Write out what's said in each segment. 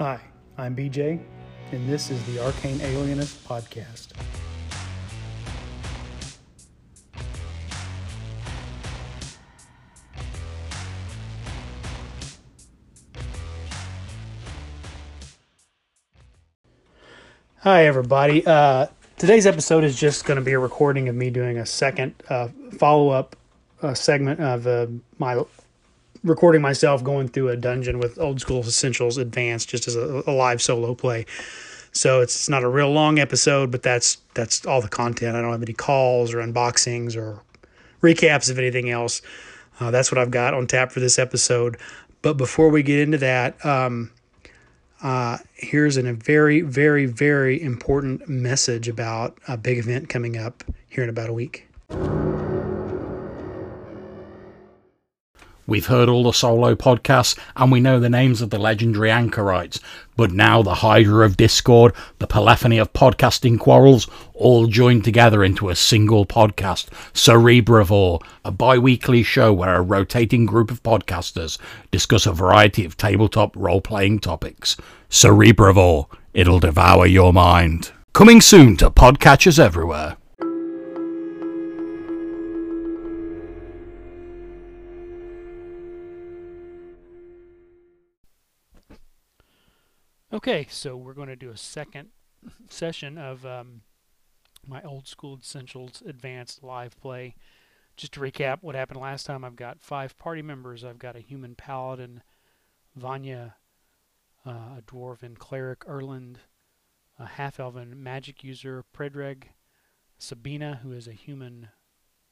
Hi, I'm BJ, and this is the Arcane Alienist Podcast. Hi, everybody. Uh, today's episode is just going to be a recording of me doing a second uh, follow up uh, segment of uh, my recording myself going through a dungeon with Old School Essentials Advanced just as a, a live solo play. So it's not a real long episode, but that's that's all the content. I don't have any calls or unboxings or recaps of anything else. Uh, that's what I've got on tap for this episode. But before we get into that, um, uh, here's an, a very, very, very important message about a big event coming up here in about a week. We've heard all the solo podcasts and we know the names of the legendary anchorites, but now the Hydra of Discord, the polyphony of podcasting quarrels, all joined together into a single podcast, Cerebrivore, a bi weekly show where a rotating group of podcasters discuss a variety of tabletop role playing topics. Cerebrivore, it'll devour your mind. Coming soon to podcatchers everywhere. Okay, so we're going to do a second session of um, my old school essentials advanced live play. Just to recap what happened last time, I've got five party members. I've got a human paladin, Vanya, uh, a dwarven cleric, Erland, a half elven magic user, Predrag, Sabina, who is a human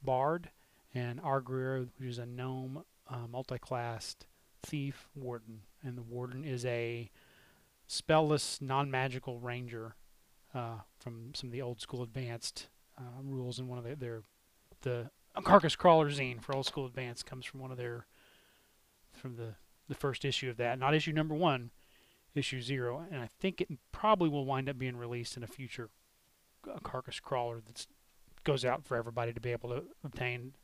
bard, and Argrir, who is a gnome uh, multi-classed thief warden. And the warden is a spellless, non-magical ranger uh, from some of the old school advanced uh, rules. And one of the, their the carcass crawler zine for old school advanced comes from one of their from the the first issue of that, not issue number one, issue zero. And I think it probably will wind up being released in a future uh, carcass crawler that goes out for everybody to be able to obtain.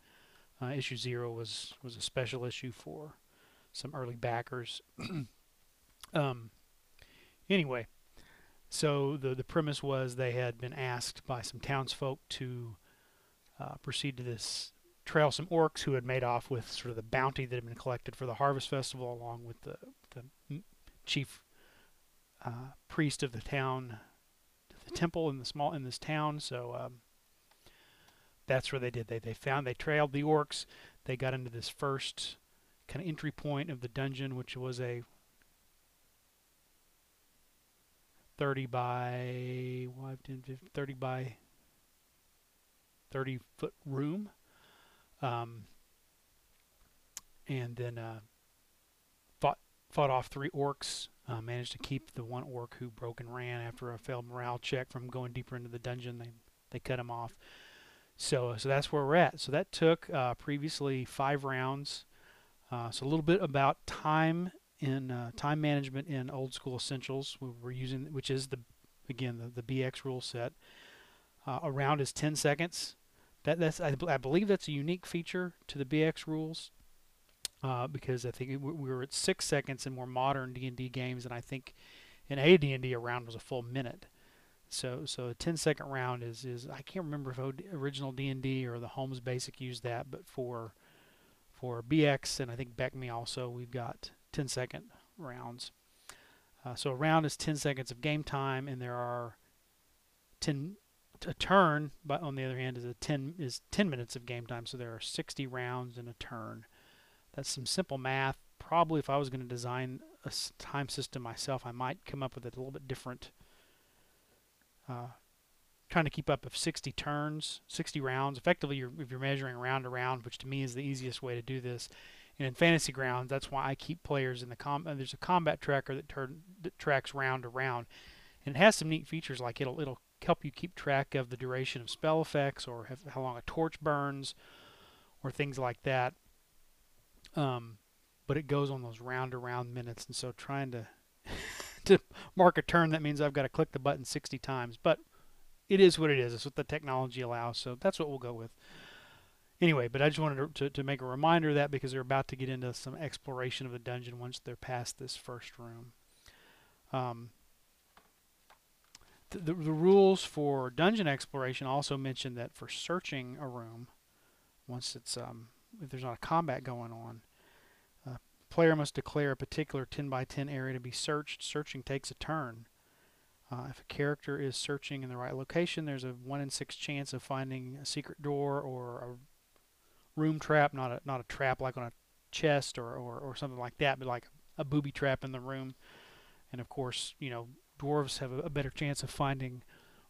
Uh, issue zero was was a special issue for some early backers. um, Anyway, so the the premise was they had been asked by some townsfolk to uh, proceed to this trail some orcs who had made off with sort of the bounty that had been collected for the harvest festival, along with the the chief uh, priest of the town, the temple in the small in this town. So um, that's where they did. They they found they trailed the orcs. They got into this first kind of entry point of the dungeon, which was a 30 by 5, 10, 15, 30 by 30 foot room. Um, and then uh, fought fought off three orcs. Uh, managed to keep the one orc who broke and ran after a failed morale check from going deeper into the dungeon. They they cut him off. So so that's where we're at. So that took uh, previously five rounds. Uh, so a little bit about time in uh, time management in old school essentials. We were using, which is the again the, the BX rule set. Uh, around is 10 seconds. That that's I, I, believe that's a unique feature to the BX rules uh, because I think we, we were at six seconds in more modern D&D games, and I think in AD&D a round was a full minute. So so a 10 second round is is I can't remember if original D&D or the Holmes Basic used that, but for for BX and I think BECMI also we've got 10 second rounds. Uh, so a round is 10 seconds of game time, and there are 10 a turn. But on the other hand, is a 10 is 10 minutes of game time. So there are 60 rounds in a turn. That's some simple math. Probably, if I was going to design a time system myself, I might come up with a little bit different. Uh, trying to keep up of 60 turns, 60 rounds. Effectively, you're, if you're measuring round to round, which to me is the easiest way to do this, and in Fantasy Grounds, that's why I keep players in the com. Uh, there's a combat tracker that, turn, that tracks round to round, and it has some neat features like it'll it'll help you keep track of the duration of spell effects or have, how long a torch burns, or things like that. Um, but it goes on those round to round minutes, and so trying to to mark a turn that means I've got to click the button 60 times, but it is what it is. It's what the technology allows, so that's what we'll go with anyway, but I just wanted to, to, to, make a reminder of that because they're about to get into some exploration of the dungeon once they're past this first room. Um, the, the, the rules for dungeon exploration also mention that for searching a room, once it's um, if there's not a combat going on, uh, player must declare a particular 10 by 10 area to be searched. Searching takes a turn. Uh, if a character is searching in the right location, there's a one in six chance of finding a secret door or a room trap, not a not a trap like on a chest or, or, or something like that, but like a booby trap in the room. And of course, you know, dwarves have a, a better chance of finding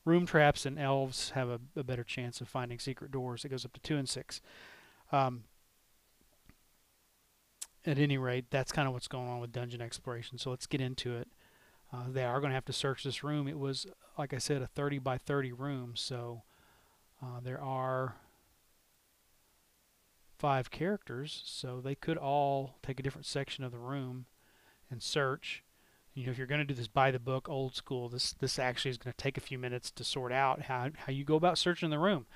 room traps, and elves have a, a, better chance of finding secret doors. It goes up to two and six. Um, at any rate, that's kind of what's going on with dungeon exploration. So let's get into it. Uh, they are going to have to search this room. It was, like I said, a 30 by 30 room, so uh, there are five characters, so they could all take a different section of the room and search. You know, if you're going to do this by the book, old school, this this actually is going to take a few minutes to sort out how how you go about searching the room.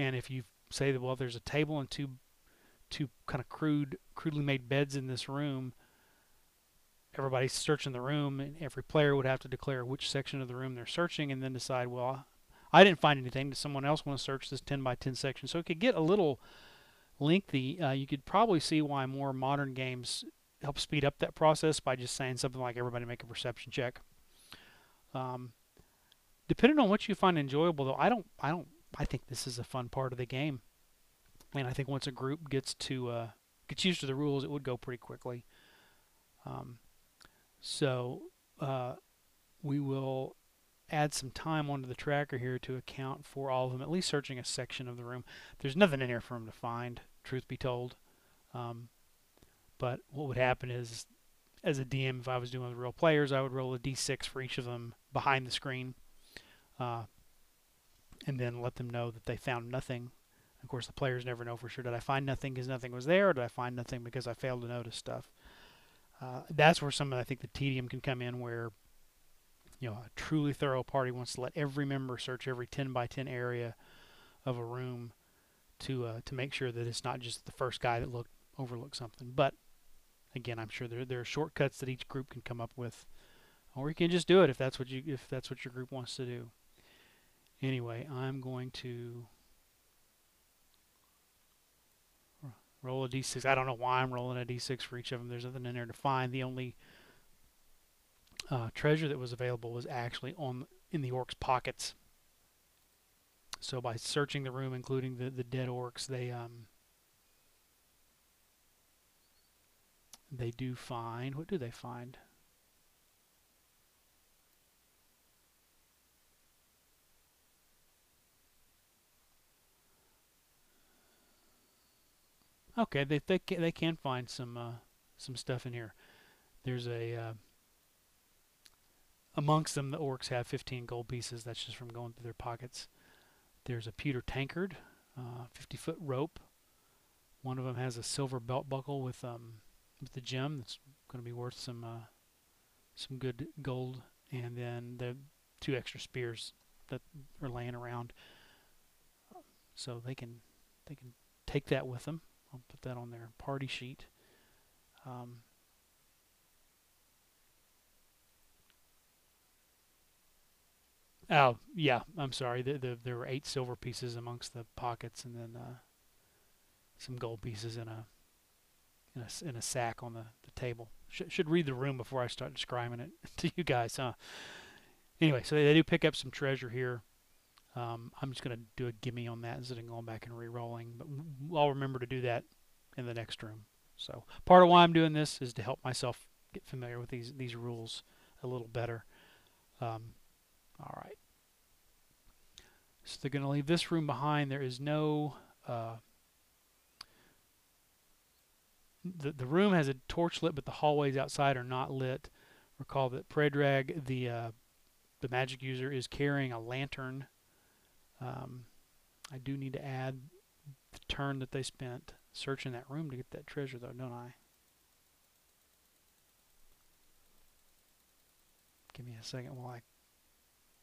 And if you say that well, there's a table and two two kind of crude crudely made beds in this room, everybody's searching the room, and every player would have to declare which section of the room they're searching, and then decide, well, I didn't find anything. Does someone else want to search this 10 by 10 section? So it could get a little lengthy. Uh, you could probably see why more modern games help speed up that process by just saying something like everybody make a perception check. Um, depending on what you find enjoyable, though, I don't, I don't, I think this is a fun part of the game, and I think once a group gets to uh, gets used to the rules, it would go pretty quickly. Um, so uh, we will add some time onto the tracker here to account for all of them, at least searching a section of the room. There's nothing in here for them to find, truth be told. Um, but what would happen is, as a DM, if I was doing with real players, I would roll a d6 for each of them behind the screen, uh, and then let them know that they found nothing. Of course, the players never know for sure. Did I find nothing because nothing was there, or did I find nothing because I failed to notice stuff? Uh, that's where some of I think the tedium can come in, where you know a truly thorough party wants to let every member search every 10 by 10 area of a room to uh, to make sure that it's not just the first guy that looked overlooked something. But again, I'm sure there there are shortcuts that each group can come up with, or you can just do it if that's what you if that's what your group wants to do. Anyway, I'm going to roll a d6. I don't know why I'm rolling a d6 for each of them. There's nothing in there to find. The only uh, treasure that was available was actually on in the orcs' pockets. So by searching the room, including the, the dead orcs, they um, they do find what do they find? Okay, they they can, they can find some uh, some stuff in here. There's a uh, amongst them the orcs have 15 gold pieces. That's just from going through their pockets. There's a pewter tankard, uh, 50 foot rope. One of them has a silver belt buckle with um with the gem that's going to be worth some uh, some good gold, and then the two extra spears that are laying around. So they can they can take that with them. I'll put that on their party sheet. Um, oh, yeah, I'm sorry. The, the, there were eight silver pieces amongst the pockets, and then uh, some gold pieces in a in a, in a sack on the, the table. Sh- should read the room before I start describing it to you guys, huh? Anyway, so they, they do pick up some treasure here. Um, I'm just going to do a gimme on that instead of going back and re-rolling, but I'll remember to do that in the next room. So part of why I'm doing this is to help myself get familiar with these these rules a little better. Um, all right. So they're going to leave this room behind. There is no uh, the the room has a torch lit, but the hallways outside are not lit. Recall that Predrag, the uh, the magic user, is carrying a lantern um, I do need to add the turn that they spent searching that room to get that treasure, though, don't I? Give me a second while I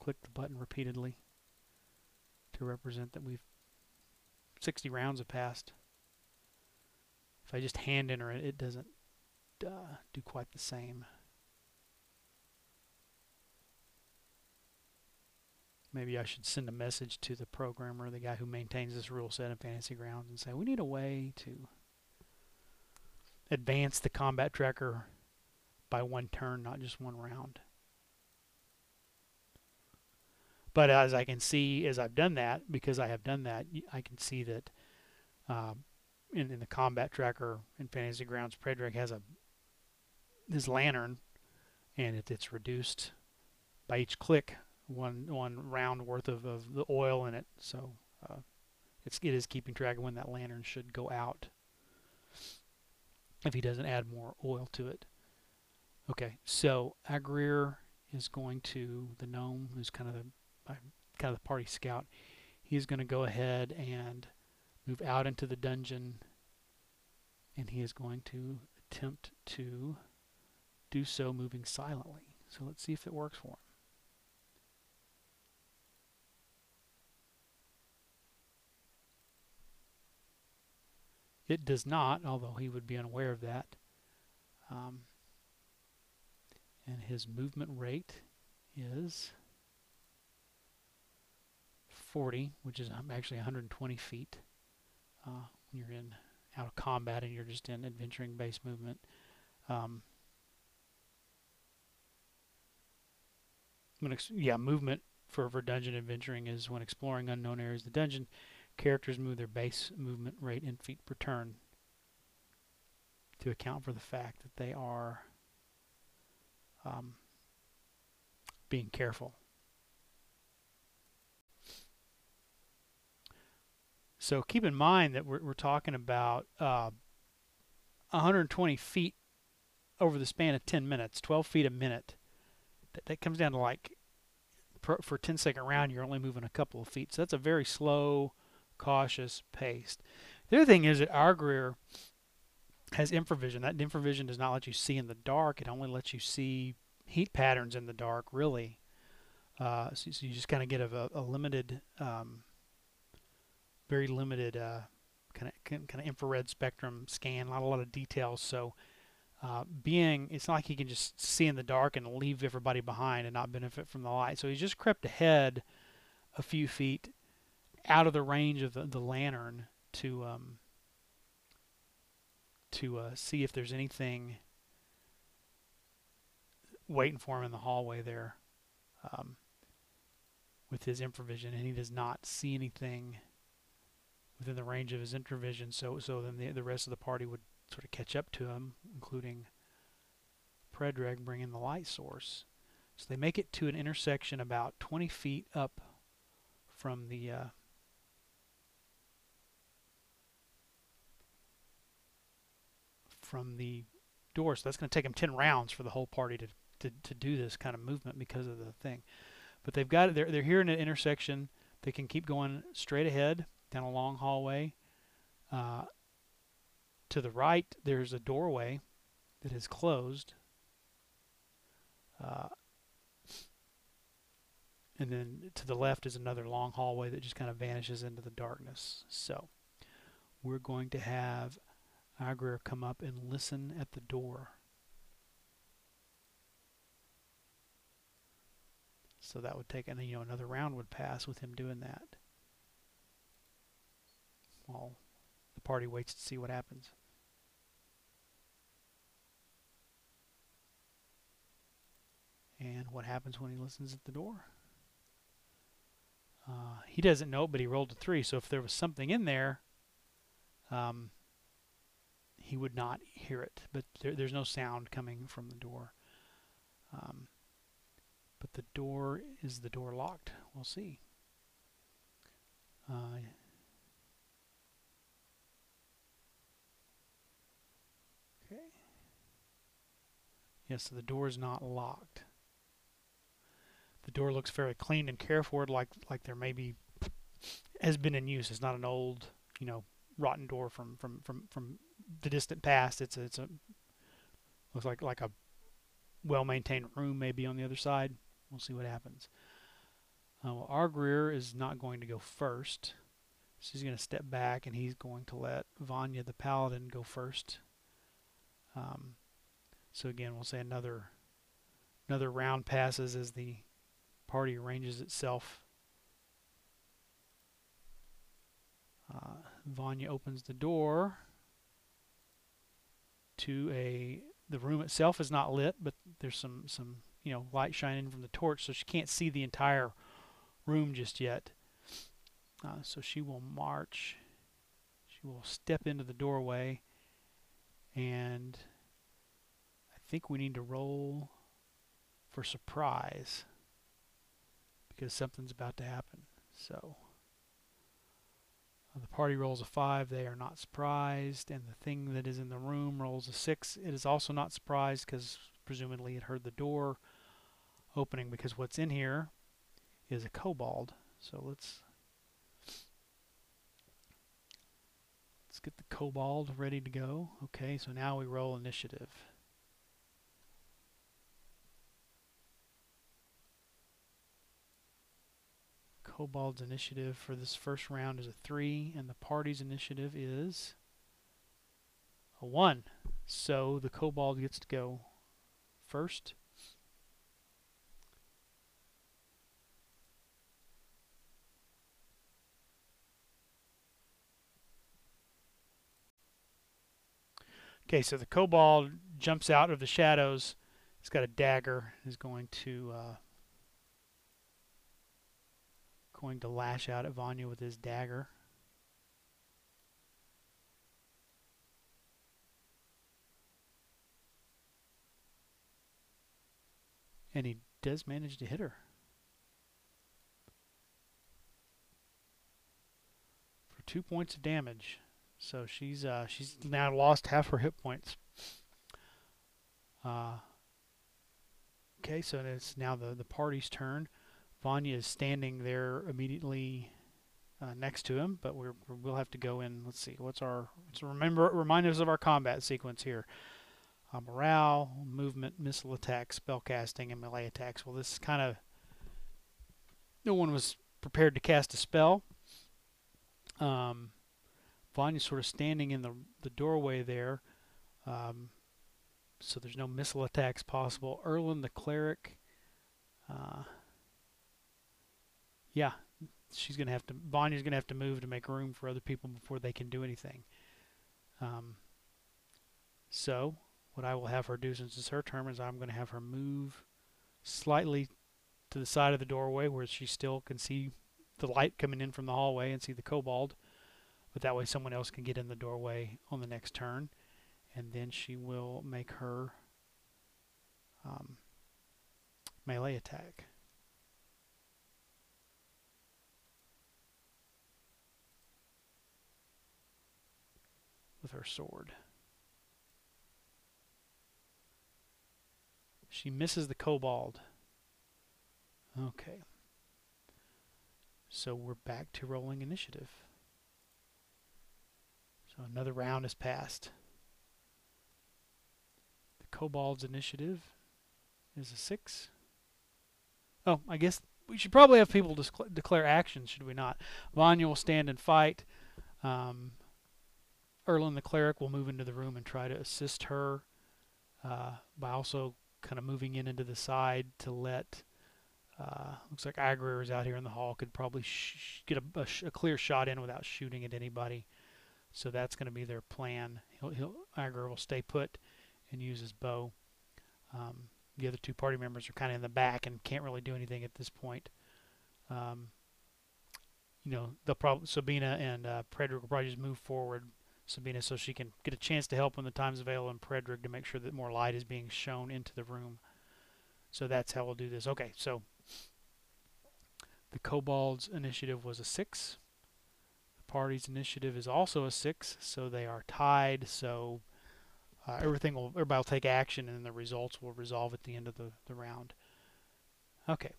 click the button repeatedly to represent that we've 60 rounds have passed. If I just hand enter it, it doesn't uh, do quite the same. Maybe I should send a message to the programmer, the guy who maintains this rule set in Fantasy Grounds, and say, we need a way to advance the combat tracker by one turn, not just one round. But as I can see, as I've done that, because I have done that, I can see that uh, in, in the combat tracker in Fantasy Grounds, Predrag has a his lantern, and it, it's reduced by each click one one round worth of, of the oil in it. So uh, it's it is keeping track of when that lantern should go out if he doesn't add more oil to it. Okay, so Agrir is going to the gnome, who's kind of the kind of the party scout. He's going to go ahead and move out into the dungeon, and he is going to attempt to do so moving silently. So let's see if it works for him. It does not, although he would be unaware of that. Um, and his movement rate is 40, which is um, actually 120 feet uh, when you're in out of combat and you're just in adventuring base movement. Um, when yeah, movement for, for dungeon adventuring is when exploring unknown areas of the dungeon, characters move their base movement rate in feet per turn to account for the fact that they are um, being careful. So keep in mind that we're, we're talking about uh, 120 feet over the span of 10 minutes, 12 feet a minute. That, that comes down to like, per, for 10 second round, you're only moving a couple of feet. So that's a very slow, cautious pace. The other thing is that Agrir has infravision. That infravision does not let you see in the dark. It only lets you see heat patterns in the dark, really. Uh, so, so, you just kind of get a, a limited, um, very limited kind of kind of infrared spectrum scan. Not a lot of details. So uh, being, it's not like he can just see in the dark and leave everybody behind and not benefit from the light. So he's just crept ahead a few feet out of the range of the, the lantern to um, to uh, see if there's anything waiting for him in the hallway there um, with his infravision, and he does not see anything within the range of his infravision. So, so then the the rest of the party would sort of catch up to him, including Predrag bringing the light source. So they make it to an intersection about 20 feet up from the uh, from the door. So that's going to take them 10 rounds for the whole party to, to, to do this kind of movement because of the thing. But they've got it. They're, they're here in an intersection. They can keep going straight ahead down a long hallway. Uh, to the right, there's a doorway that is closed. Uh, and then to the left is another long hallway that just kind of vanishes into the darkness. So we're going to have Agrir come up and listen at the door. So that would take, and you know, another round would pass with him doing that. While the party waits to see what happens. And what happens when he listens at the door? Uh, he doesn't know, but he rolled a three. So if there was something in there, um, he would not hear it. But there, there's no sound coming from the door. Um, but the door is the door locked. We'll see. Uh, Yes, the door is not locked. The door looks very clean and cared for, like like there maybe has been in use. It's not an old, you know, rotten door from from from from the distant past. It's a, it's a looks like like a well-maintained room maybe on the other side. We'll see what happens. Uh, well, Agrir is not going to go first. So he's going to step back and he's going to let Vanya the Paladin go first. Um, so again, we'll say another another round passes as the party arranges itself. Uh, Vanya opens the door to a the room itself is not lit, but there's some some you know light shining from the torch, so she can't see the entire room just yet. Uh, so she will march. She will step into the doorway and think we need to roll for surprise because something's about to happen. So uh, the party rolls a five. They are not surprised, and the thing that is in the room rolls a six. It is also not surprised because presumably it heard the door opening because what's in here is a kobold. So let's let's get the kobold ready to go. Okay, so now we roll initiative. Kobold's initiative for this first round is a 3, and the party's initiative is a 1. So the Kobold gets to go first. Okay, so the Kobold jumps out of the shadows. He's got a dagger. He's going to uh, going to lash out at Vanya with his dagger. And he does manage to hit her. For two points of damage. So she's uh, she's now lost half her hit points. Uh, okay, so it's now the, the party's turn. Vanya is standing there immediately uh, next to him, but we're, we'll have to go in. Let's see, what's our, remember, remind us of our combat sequence here. Uh, morale, movement, missile attacks, spell casting, and melee attacks. Well, this is kind of, no one was prepared to cast a spell. Um, Vanya's sort of standing in the, the doorway there. Um, so there's no missile attacks possible. Erlin the cleric, uh, yeah, she's gonna have to. Vanya's gonna have to move to make room for other people before they can do anything. Um, so what I will have her do since it's her turn is I'm gonna have her move slightly to the side of the doorway where she still can see the light coming in from the hallway and see the kobold. But that way someone else can get in the doorway on the next turn. And then she will make her um, melee attack. With her sword. She misses the kobold. Okay. So we're back to rolling initiative. So another round has passed. The kobold's initiative is a six. Oh, I guess we should probably have people declare actions, should we not? Vanya will stand and fight. Um, Erlin the cleric will move into the room and try to assist her uh, by also kind of moving in into the side to let. Uh, looks like Agrir is out here in the hall. Could probably get a, a, a, clear shot in without shooting at anybody. So that's going to be their plan. He'll, he'll Agrir will stay put and use his bow. Um, the other two party members are kind of in the back and can't really do anything at this point. Um, you know, they'll probably Sabina and uh, Predrag will probably just move forward Sabina so she can get a chance to help when the time's available and Predrag to make sure that more light is being shown into the room. So that's how we'll do this. Okay, so the Kobold's initiative was a 6. The party's initiative is also a 6, so they are tied. So uh, everything will, everybody will take action and the results will resolve at the end of the, the round. Okay,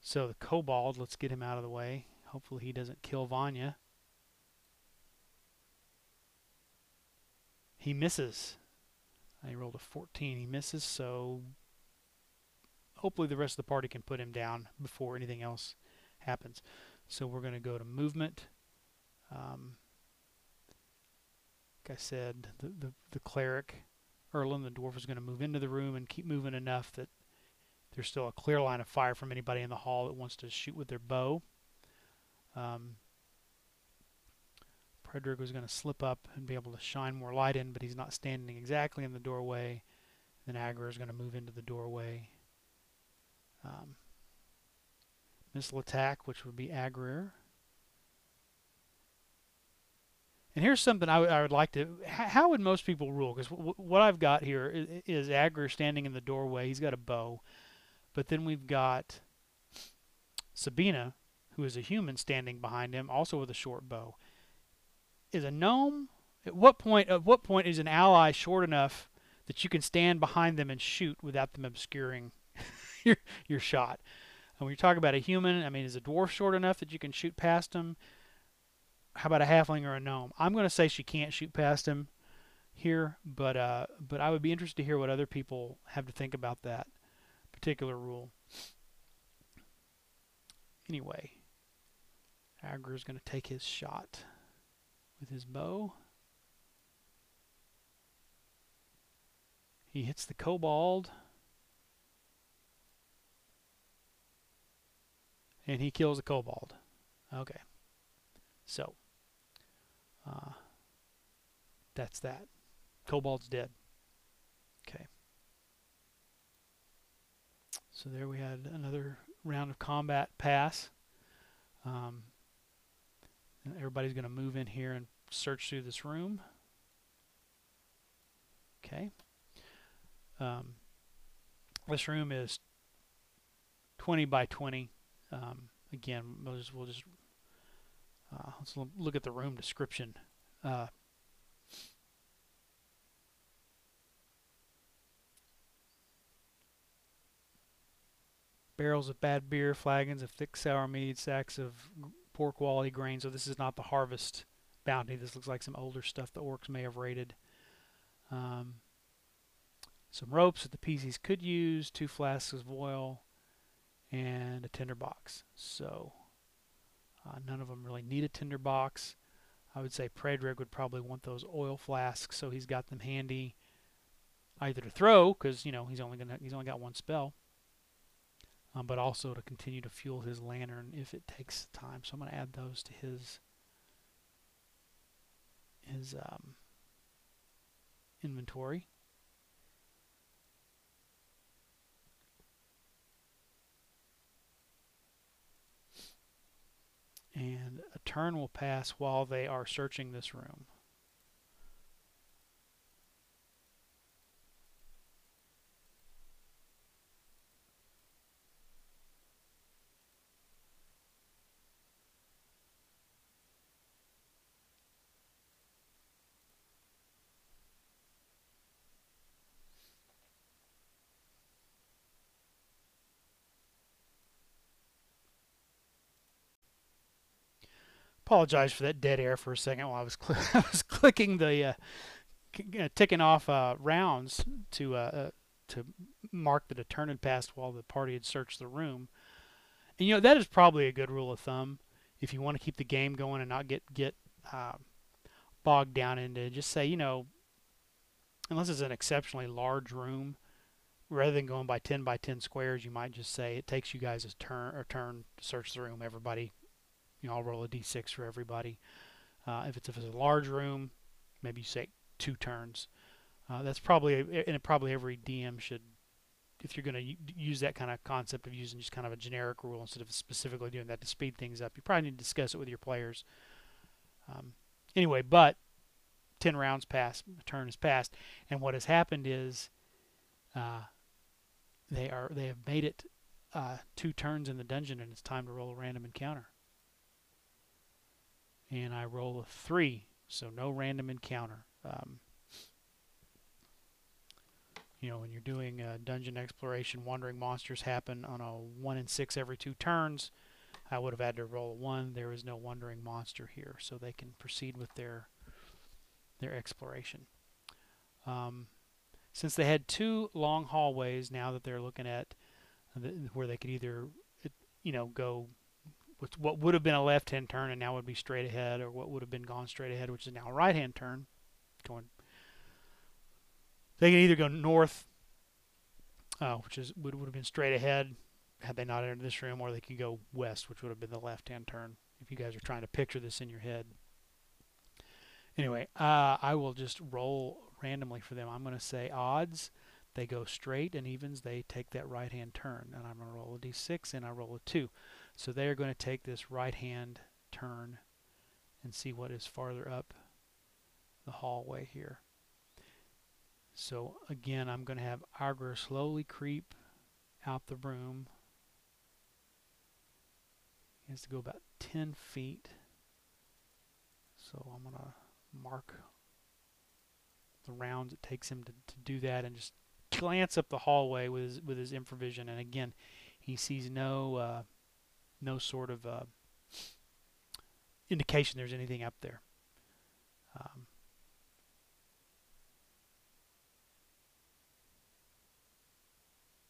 so the Kobold, let's get him out of the way. Hopefully he doesn't kill Vanya. He misses. He rolled a 14. He misses, so hopefully the rest of the party can put him down before anything else happens. So we're going to go to movement. Um, like I said, the, the, the cleric, Erlin, the dwarf, is going to move into the room and keep moving enough that there's still a clear line of fire from anybody in the hall that wants to shoot with their bow. Um, Was going to slip up and be able to shine more light in, but he's not standing exactly in the doorway. Then Agrir is going to move into the doorway. Um, missile attack, which would be Agrir. And here's something I, I would like to. How would most people rule? Because what I've got here is, is Agrir standing in the doorway. He's got a bow, but then we've got Sabina, who is a human, standing behind him, also with a short bow. Is a gnome? At what point? At what point is an ally short enough that you can stand behind them and shoot without them obscuring your your shot? And when you're talking about a human, I mean, is a dwarf short enough that you can shoot past them? how about a halfling or a gnome? I'm going to say she can't shoot past him here, but uh, but I would be interested to hear what other people have to think about that particular rule. Anyway, Agrir is going to take his shot with his bow. He hits the kobold. And he kills the kobold. Okay. So, uh, that's that. Kobold's dead. Okay. So there we had another round of combat pass. Um, everybody's going to move in here and search through this room. Okay. Um, this room is 20 by 20. Um, again, we'll just, we'll just uh, let's look at the room description. Uh, barrels of bad beer, flagons of thick sour mead, sacks of poor quality grain. So this is not the harvest bounty. This looks like some older stuff the orcs may have raided. Um, some ropes that the PCs could use, two flasks of oil, and a tinderbox. So uh, none of them really need a tinderbox. I would say Predrag would probably want those oil flasks, so he's got them handy, either to throw because you know he's only gonna he's only got one spell, um, but also to continue to fuel his lantern if it takes time. So I'm gonna add those to his his um, inventory. and a turn will pass while they are searching this room. Apologize for that dead air for a second while I was cl- I was clicking the uh, c- ticking off uh, rounds to uh, uh, to mark that a turn had passed while the party had searched the room. And you know that is probably a good rule of thumb if you want to keep the game going and not get get um, bogged down into just say you know unless it's an exceptionally large room rather than going by 10 by 10 squares you might just say it takes you guys a turn or turn to search the room everybody you know, I'll roll a d6 for everybody. Uh, if it's if it's a large room, maybe you say two turns. Uh, that's probably and probably every DM should, if you're going to use that kind of concept of using just kind of a generic rule instead of specifically doing that to speed things up, you probably need to discuss it with your players. Um, anyway, but ten rounds pass, a turn has passed, and what has happened is, uh, they are they have made it uh, two turns in the dungeon, and it's time to roll a random encounter and I roll a 3, so no random encounter. Um, you know, when you're doing dungeon exploration, wandering monsters happen on a 1 in 6 every two turns. I would have had to roll a 1. There is no wandering monster here, so they can proceed with their their exploration. Um, since they had two long hallways, now that they're looking at the, where they could either, you know, go what would have been a left-hand turn and now would be straight ahead, or what would have been gone straight ahead, which is now a right-hand turn. Going, they can either go north, uh, which is would would have been straight ahead had they not entered this room, or they could go west, which would have been the left-hand turn. If you guys are trying to picture this in your head. Anyway, uh, I will just roll randomly for them. I'm going to say odds. They go straight and evens. They take that right hand turn. And I'm going to roll a d6 and I roll a 2. So they are going to take this right hand turn and see what is farther up the hallway here. So again, I'm going to have Agrir slowly creep out the room. He has to go about 10 feet. So I'm going to mark the rounds it takes him to, to do that and just glance up the hallway with his, with his infravision. And again, he sees no uh, no sort of uh, indication there's anything up there. Um,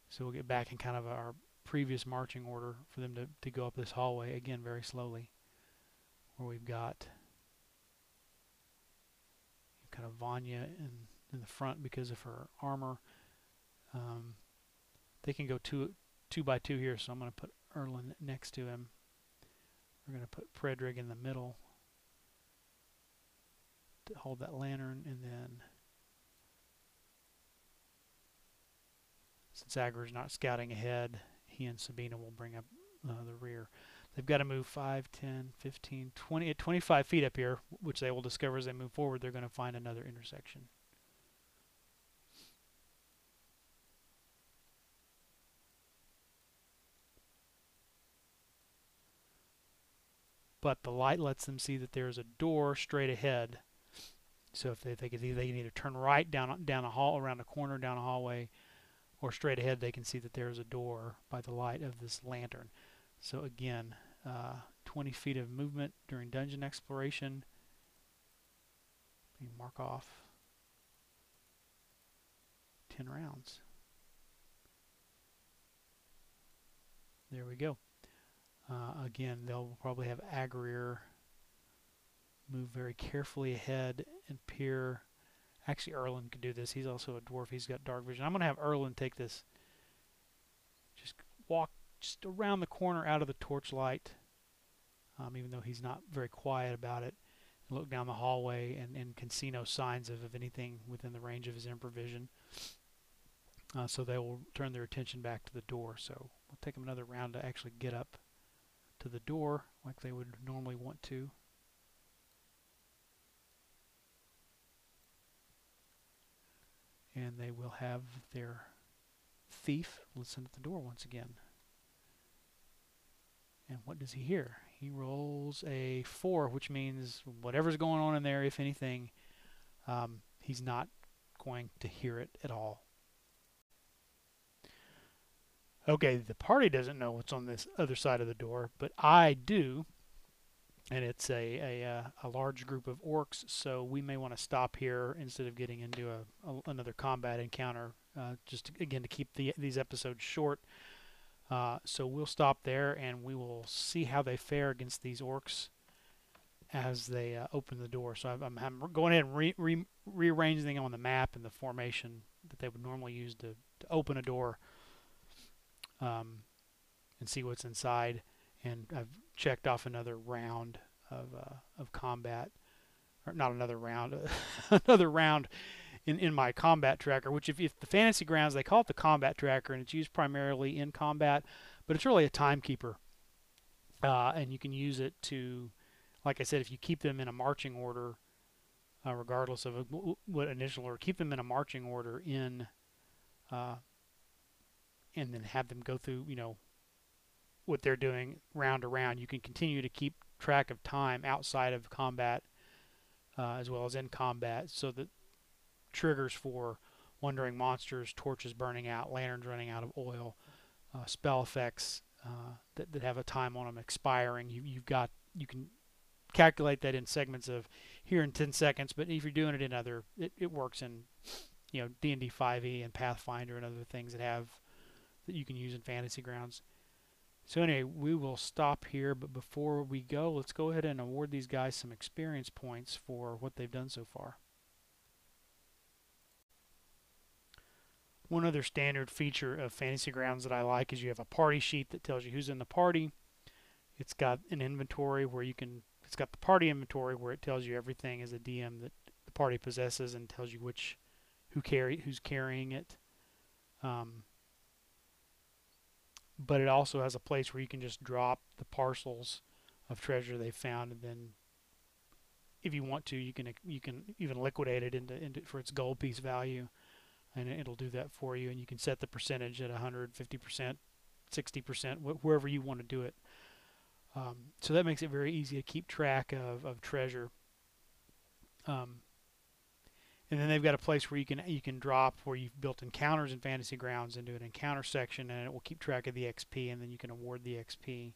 so we'll get back in kind of our previous marching order for them to, to go up this hallway again very slowly where we've got kind of Vanya in, in the front because of her armor. Um, they can go two two by two here, so I'm going to put Erlen next to him. We're going to put Predrag in the middle to hold that lantern, and then since is not scouting ahead, he and Sabina will bring up uh, the rear. They've got to move 5, 10, 15, 20, 25 feet up here, which they will discover as they move forward. They're going to find another intersection. But the light lets them see that there's a door straight ahead. So if they, can, they can either turn right down down a hall around a corner down a hallway, or straight ahead they can see that there's a door by the light of this lantern. So again, uh, 20 feet of movement during dungeon exploration. You mark off 10 rounds. There we go. Uh, again, they'll probably have Agrir move very carefully ahead and peer. Actually, Erlen could do this. He's also a dwarf. He's got dark vision. I'm going to have Erlen take this. Just walk just around the corner out of the torchlight, um, even though he's not very quiet about it. And look down the hallway and, and can see no signs of, of anything within the range of his infravision. Uh, so they will turn their attention back to the door. So we'll take them another round to actually get up to the door like they would normally want to. And they will have their thief listen at the door once again. And what does he hear? He rolls a 4, which means whatever's going on in there, if anything, um, he's not going to hear it at all. Okay, the party doesn't know what's on this other side of the door, but I do. And it's a, a, uh, a large group of orcs, so we may want to stop here instead of getting into a, a another combat encounter. Uh, just to, again to keep the, these episodes short. Uh, so we'll stop there and we will see how they fare against these orcs as they uh, open the door. So I'm, I'm going ahead and re, re, rearranging on the map and the formation that they would normally use to, to open a door um, and see what's inside. And I've checked off another round of uh, of combat, or not another round, another round in, in my combat tracker, which if, if the fantasy grounds, they call it the combat tracker, and it's used primarily in combat, but it's really a timekeeper. Uh, and you can use it to, like I said, if you keep them in a marching order, uh, regardless of what initial order, keep them in a marching order in, uh, and then have them go through, you know, what they're doing round to round. You can continue to keep track of time outside of combat, uh, as well as in combat, so that triggers for wandering monsters, torches burning out, lanterns running out of oil, uh, spell effects uh, that, that have a time on them expiring. You, you've got you can calculate that in segments of here in 10 seconds, but if you're doing it in other, it, it works in you know D&D 5e and Pathfinder and other things that have that you can use in Fantasy Grounds. So anyway, we will stop here, but before we go, let's go ahead and award these guys some experience points for what they've done so far. One other standard feature of Fantasy Grounds that I like is you have a party sheet that tells you who's in the party. It's got an inventory where you can it's got the party inventory where it tells you everything as a DM that the party possesses and tells you which who carry who's carrying it. Um, but it also has a place where you can just drop the parcels of treasure they found, and then if you want to, you can you can even liquidate it into, into for its gold piece value, and it'll do that for you. And you can set the percentage at 150 percent, 60 percent, wh- wherever you want to do it. Um, so that makes it very easy to keep track of, of treasure. Um, and then they've got a place where you can you can drop where you've built encounters in Fantasy Grounds into an encounter section, and it will keep track of the XP, and then you can award the XP.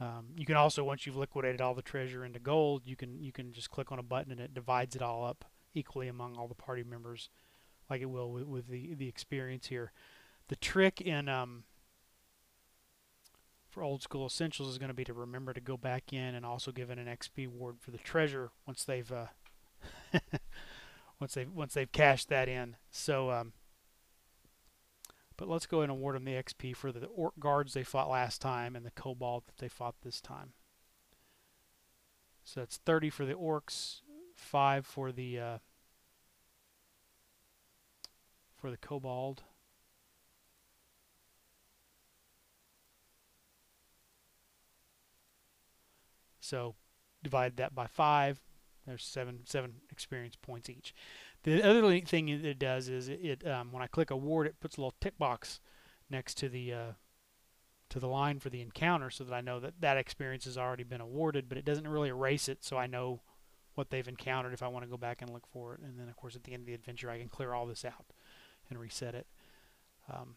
Um, you can also, once you've liquidated all the treasure into gold, you can you can just click on a button and it divides it all up equally among all the party members, like it will with, with the the experience here. The trick in um, for old school essentials is going to be to remember to go back in and also give it an XP award for the treasure once they've uh, once they've once they've cashed that in. So, um, but let's go ahead and award them the XP for the orc guards they fought last time and the kobold that they fought this time. So that's 30 for the orcs, five for the uh, for the kobold. So divide that by five. There's seven seven experience points each. The other thing it does is it, um, when I click award, it puts a little tick box next to the uh, to the line for the encounter, so that I know that that experience has already been awarded. But it doesn't really erase it, so I know what they've encountered if I want to go back and look for it. And then, of course, at the end of the adventure, I can clear all this out and reset it. Um,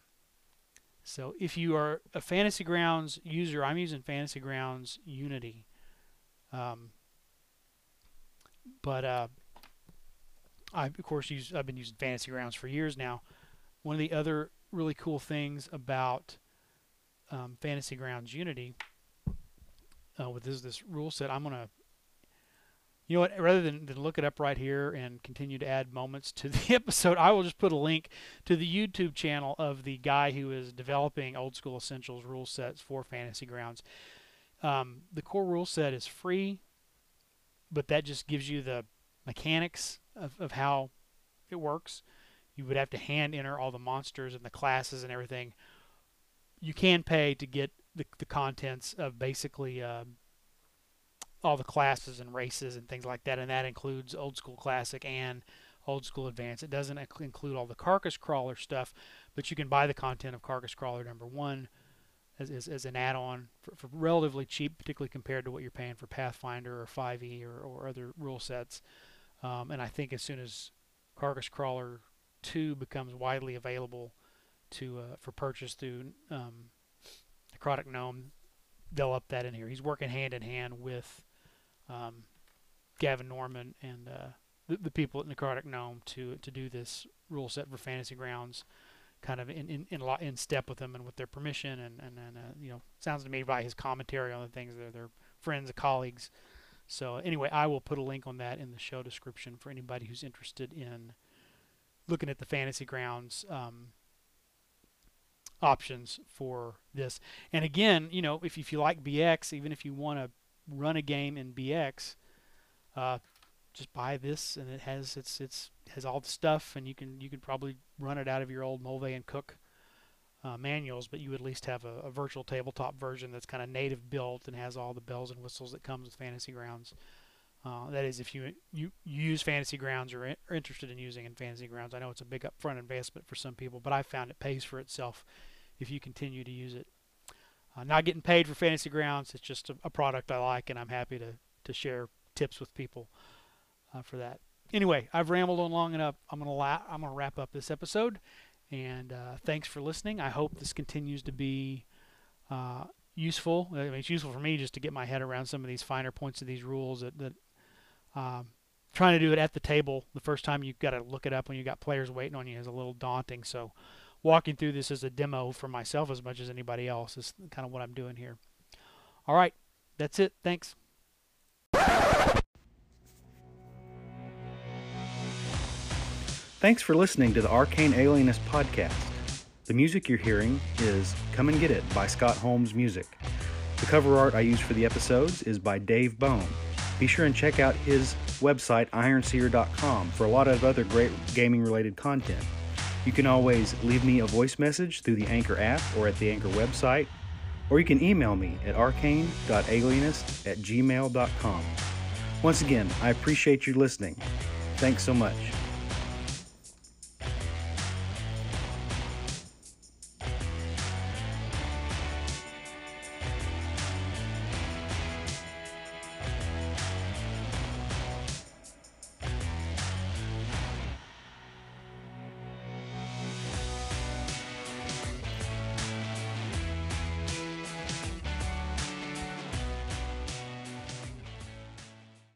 so if you are a Fantasy Grounds user, I'm using Fantasy Grounds Unity. Um, but uh, I of course use I've been using Fantasy Grounds for years now. One of the other really cool things about um, Fantasy Grounds Unity uh, with this this rule set, I'm gonna you know what rather than, than look it up right here and continue to add moments to the episode i will just put a link to the youtube channel of the guy who is developing old school essentials rule sets for fantasy grounds um, the core rule set is free but that just gives you the mechanics of, of how it works. You would have to hand enter all the monsters and the classes and everything. You can pay to get the, the contents of basically uh, all the classes and races and things like that, and that includes old school classic and old school advanced. It doesn't include all the carcass crawler stuff, but you can buy the content of carcass crawler number one as, as, as an add-on for, for, relatively cheap, particularly compared to what you're paying for Pathfinder or 5e or, or other rule sets. Um, and I think as soon as Carcass Crawler 2 becomes widely available to uh, for purchase through um, Necrotic Gnome, they'll up that in here. He's working hand in hand with um, Gavin Norman and uh, the, the people at Necrotic Gnome to to do this rule set for Fantasy Grounds kind of in in in, in step with them and with their permission and and, and uh, you know sounds to me by his commentary on the things they're their friends and colleagues. So anyway i will put a link on that in the show description for anybody who's interested in looking at the fantasy grounds um, options for this. And again you know if, if you like bx even if you want to run a game in bx uh, just buy this and it has it's it's has all the stuff and you can you can probably run it out of your old Moldvay and Cook uh, manuals, but you at least have a, a virtual tabletop version that's kind of native built and has all the bells and whistles that comes with Fantasy Grounds. Uh, that is, if you, you use Fantasy Grounds or are interested in using in Fantasy Grounds, I know it's a big upfront investment for some people, but I found it pays for itself if you continue to use it. Uh, not getting paid for Fantasy Grounds, it's just a, a, product I like, and I'm happy to, to share tips with people uh, for that anyway, I've rambled on long enough. I'm gonna la- I'm gonna wrap up this episode, and uh, thanks for listening. I hope this continues to be uh, useful. I mean, it's useful for me just to get my head around some of these finer points of these rules. That, that um, trying to do it at the table the first time you've got to look it up when you got players waiting on you is a little daunting. So, walking through this as a demo for myself as much as anybody else is kind of what I'm doing here. All right, that's it. Thanks. Thanks for listening to the Arcane Alienist podcast. The music you're hearing is Come and Get It by Scott Holmes Music. The cover art I use for the episodes is by Dave Bone. Be sure and check out his website, ironseer.com, for a lot of other great gaming related content. You can always leave me a voice message through the Anchor app or at the Anchor website, or you can email me at arcane.alienist at gmail.com. Once again, I appreciate you listening. Thanks so much.